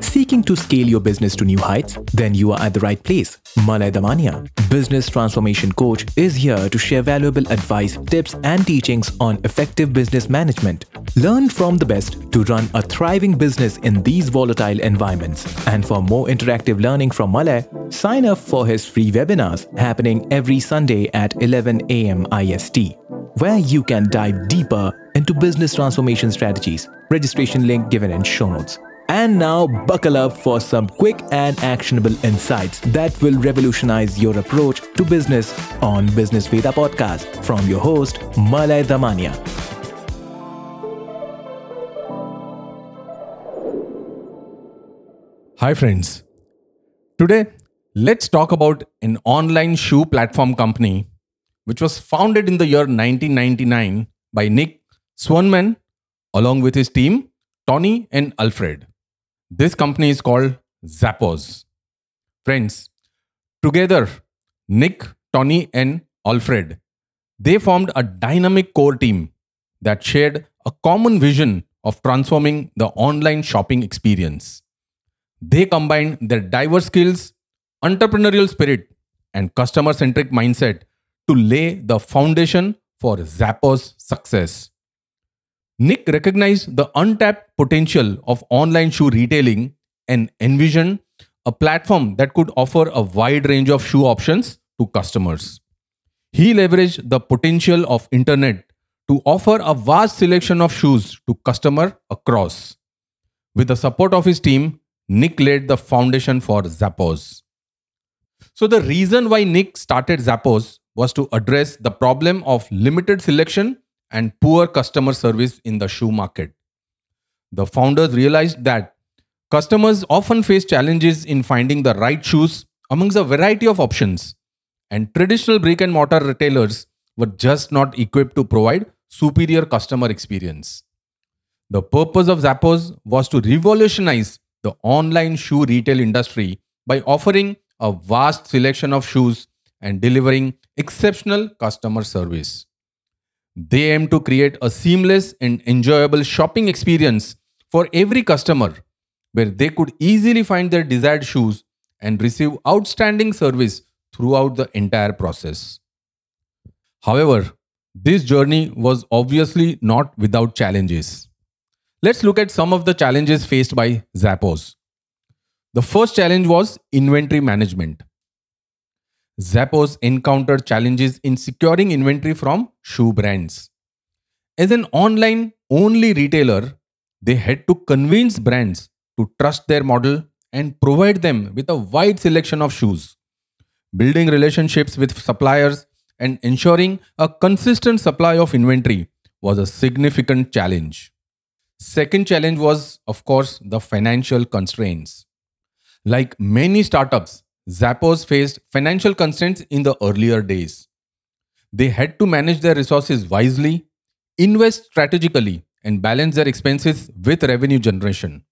Seeking to scale your business to new heights? Then you are at the right place. Malay Damania, business transformation coach, is here to share valuable advice, tips, and teachings on effective business management. Learn from the best to run a thriving business in these volatile environments. And for more interactive learning from Malay, sign up for his free webinars happening every Sunday at 11 a.m. IST, where you can dive deeper into business transformation strategies. Registration link given in show notes. And now, buckle up for some quick and actionable insights that will revolutionize your approach to business on Business Veda podcast from your host, Malay Damania. Hi, friends. Today, let's talk about an online shoe platform company which was founded in the year 1999 by Nick Swanman along with his team, Tony and Alfred. This company is called Zappos. Friends, together, Nick, Tony, and Alfred, they formed a dynamic core team that shared a common vision of transforming the online shopping experience. They combined their diverse skills, entrepreneurial spirit, and customer centric mindset to lay the foundation for Zappos' success. Nick recognized the untapped potential of online shoe retailing and envisioned a platform that could offer a wide range of shoe options to customers. He leveraged the potential of internet to offer a vast selection of shoes to customer across. With the support of his team, Nick laid the foundation for Zappos. So, the reason why Nick started Zappos was to address the problem of limited selection and poor customer service in the shoe market. The founders realized that customers often face challenges in finding the right shoes amongst a variety of options, and traditional brick and mortar retailers were just not equipped to provide superior customer experience. The purpose of Zappos was to revolutionize the online shoe retail industry by offering a vast selection of shoes and delivering exceptional customer service. They aim to create a seamless and enjoyable shopping experience for every customer where they could easily find their desired shoes and receive outstanding service throughout the entire process. However, this journey was obviously not without challenges. Let's look at some of the challenges faced by Zappos. The first challenge was inventory management. Zappos encountered challenges in securing inventory from shoe brands. As an online only retailer, they had to convince brands to trust their model and provide them with a wide selection of shoes. Building relationships with suppliers and ensuring a consistent supply of inventory was a significant challenge. Second challenge was, of course, the financial constraints. Like many startups, Zappos faced financial constraints in the earlier days. They had to manage their resources wisely, invest strategically, and balance their expenses with revenue generation.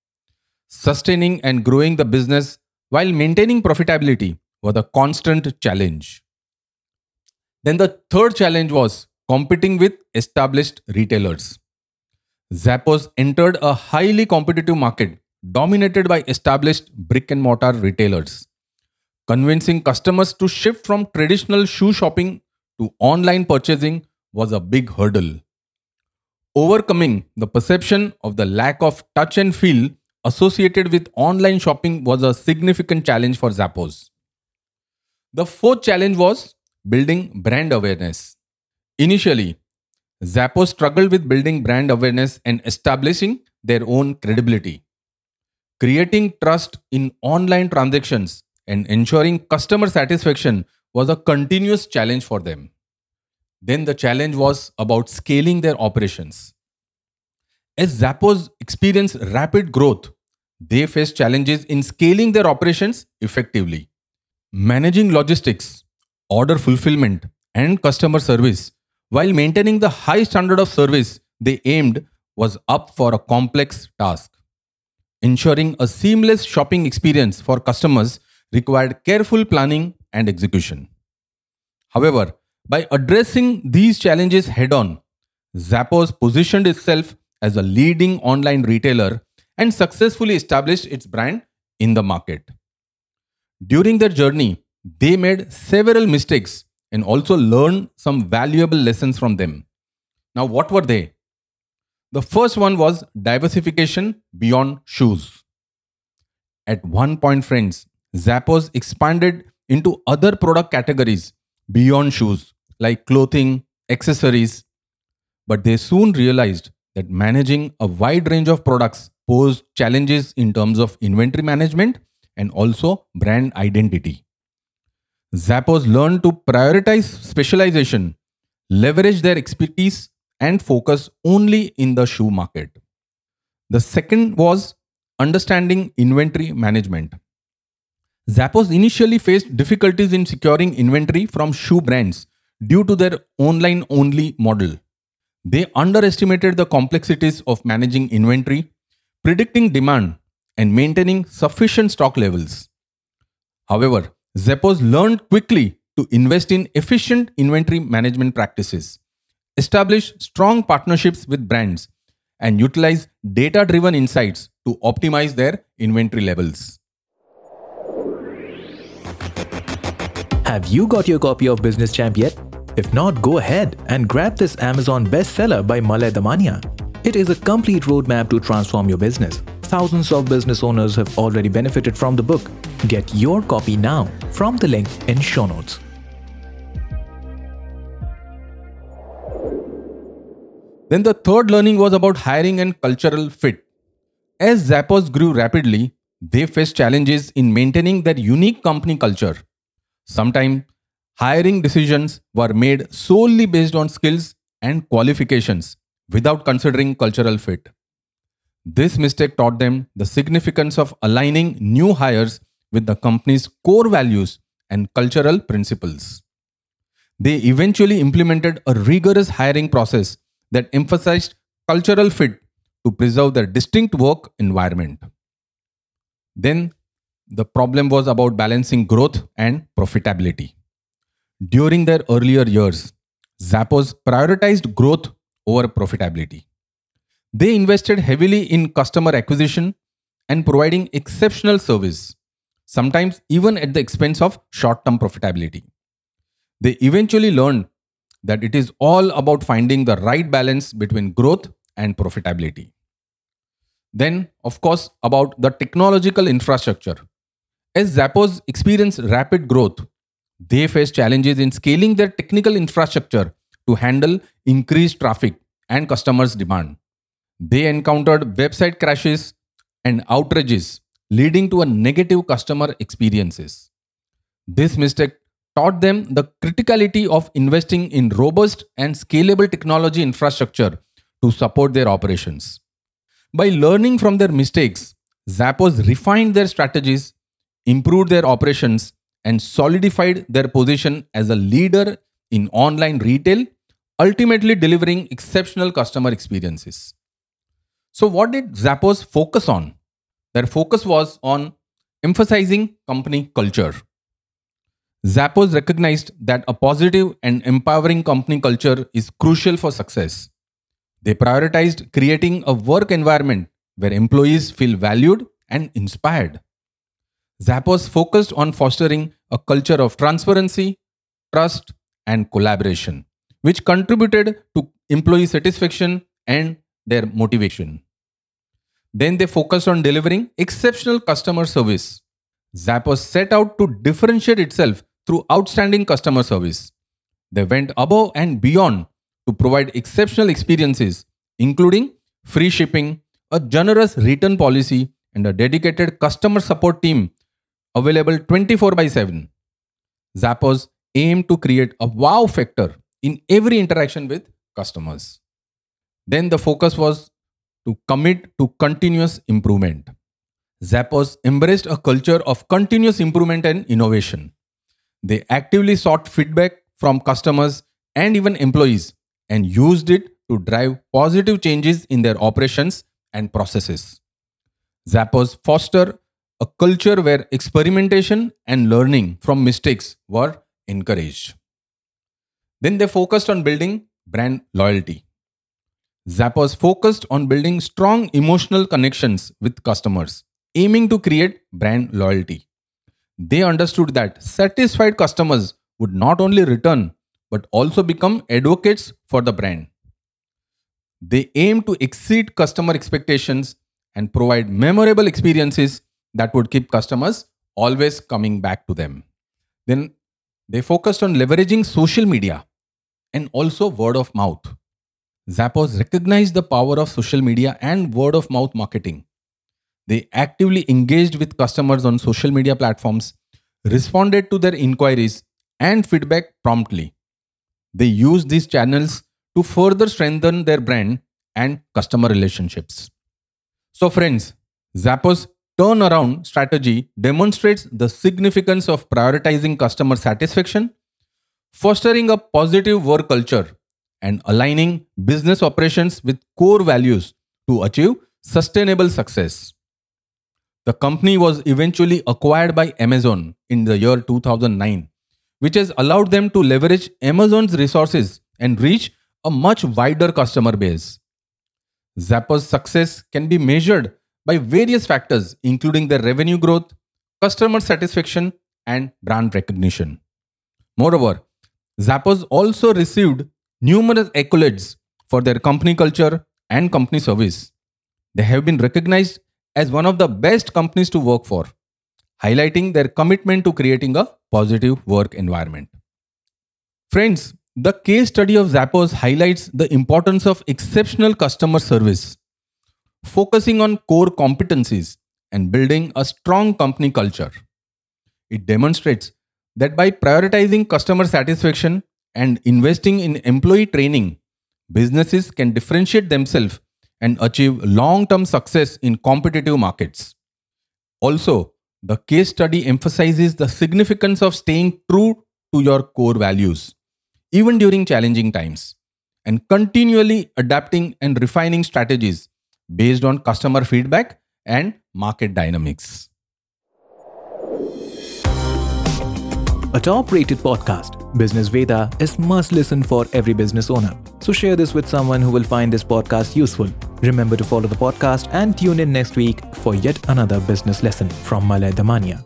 Sustaining and growing the business while maintaining profitability was a constant challenge. Then the third challenge was competing with established retailers. Zappos entered a highly competitive market dominated by established brick and mortar retailers. Convincing customers to shift from traditional shoe shopping to online purchasing was a big hurdle. Overcoming the perception of the lack of touch and feel associated with online shopping was a significant challenge for Zappos. The fourth challenge was building brand awareness. Initially, Zappos struggled with building brand awareness and establishing their own credibility. Creating trust in online transactions and ensuring customer satisfaction was a continuous challenge for them. Then the challenge was about scaling their operations. As Zappos experienced rapid growth, they faced challenges in scaling their operations effectively. Managing logistics, order fulfillment, and customer service while maintaining the high standard of service they aimed was up for a complex task. Ensuring a seamless shopping experience for customers required careful planning and execution. However, by addressing these challenges head on, Zappos positioned itself as a leading online retailer and successfully established its brand in the market. During their journey, they made several mistakes and also learned some valuable lessons from them. Now, what were they? The first one was diversification beyond shoes. At one point, friends, Zappos expanded into other product categories beyond shoes, like clothing, accessories. But they soon realized that managing a wide range of products posed challenges in terms of inventory management and also brand identity. Zappos learned to prioritize specialization, leverage their expertise, and focus only in the shoe market. The second was understanding inventory management. Zappos initially faced difficulties in securing inventory from shoe brands due to their online only model. They underestimated the complexities of managing inventory, predicting demand, and maintaining sufficient stock levels. However, Zappos learned quickly to invest in efficient inventory management practices, establish strong partnerships with brands, and utilize data driven insights to optimize their inventory levels. Have you got your copy of Business Champ yet? If not, go ahead and grab this Amazon bestseller by Malay Damania. It is a complete roadmap to transform your business. Thousands of business owners have already benefited from the book. Get your copy now from the link in show notes. Then the third learning was about hiring and cultural fit. As Zappos grew rapidly, they faced challenges in maintaining their unique company culture. Sometimes hiring decisions were made solely based on skills and qualifications without considering cultural fit. This mistake taught them the significance of aligning new hires with the company's core values and cultural principles. They eventually implemented a rigorous hiring process that emphasized cultural fit to preserve their distinct work environment. Then the problem was about balancing growth and profitability. During their earlier years, Zappos prioritized growth over profitability. They invested heavily in customer acquisition and providing exceptional service, sometimes even at the expense of short term profitability. They eventually learned that it is all about finding the right balance between growth and profitability. Then, of course, about the technological infrastructure. As Zappos experienced rapid growth, they faced challenges in scaling their technical infrastructure to handle increased traffic and customers' demand. They encountered website crashes and outrages, leading to a negative customer experiences. This mistake taught them the criticality of investing in robust and scalable technology infrastructure to support their operations. By learning from their mistakes, Zappos refined their strategies improved their operations, and solidified their position as a leader in online retail, ultimately delivering exceptional customer experiences. So, what did Zappos focus on? Their focus was on emphasizing company culture. Zappos recognized that a positive and empowering company culture is crucial for success. They prioritized creating a work environment where employees feel valued and inspired. Zappos focused on fostering a culture of transparency, trust, and collaboration, which contributed to employee satisfaction and their motivation. Then they focused on delivering exceptional customer service. Zappos set out to differentiate itself through outstanding customer service. They went above and beyond to provide exceptional experiences, including free shipping, a generous return policy, and a dedicated customer support team available 24 by 7. Zappos aim to create a wow factor in every interaction with customers. Then the focus was to commit to continuous improvement. Zappos embraced a culture of continuous improvement and innovation. They actively sought feedback from customers and even employees and used it to drive positive changes in their operations and processes. Zappos foster a culture where experimentation and learning from mistakes were encouraged. Then they focused on building brand loyalty. Zappos focused on building strong emotional connections with customers, aiming to create brand loyalty. They understood that satisfied customers would not only return but also become advocates for the brand. They aim to exceed customer expectations and provide memorable experiences that would keep customers always coming back to them. Then they focused on leveraging social media and also word of mouth. Zappos recognized the power of social media and word of mouth marketing. They actively engaged with customers on social media platforms, responded to their inquiries and feedback promptly. They used these channels to further strengthen their brand and customer relationships. So, friends, Zappos turnaround strategy demonstrates the significance of prioritizing customer satisfaction, fostering a positive work culture, and aligning business operations with core values to achieve sustainable success. The company was eventually acquired by Amazon in the year 2009, which has allowed them to leverage Amazon's resources and reach a much wider customer base. Zappos' success can be measured by various factors, including their revenue growth, customer satisfaction, and brand recognition. Moreover, Zappos also received numerous accolades for their company culture and company service. They have been recognized as one of the best companies to work for, highlighting their commitment to creating a positive work environment. Friends, the case study of Zappos highlights the importance of exceptional customer service, focusing on core competencies and building a strong company culture. It demonstrates that by prioritizing customer satisfaction and investing in employee training, businesses can differentiate themselves and achieve long term success in competitive markets. Also, the case study emphasizes the significance of staying true to your core values, even during challenging times, and continually adapting and refining strategies based on customer feedback and market dynamics. A top rated podcast, Business Veda, is must listen for every business owner. So share this with someone who will find this podcast useful. Remember to follow the podcast and tune in next week for yet another business lesson from Malay Damania.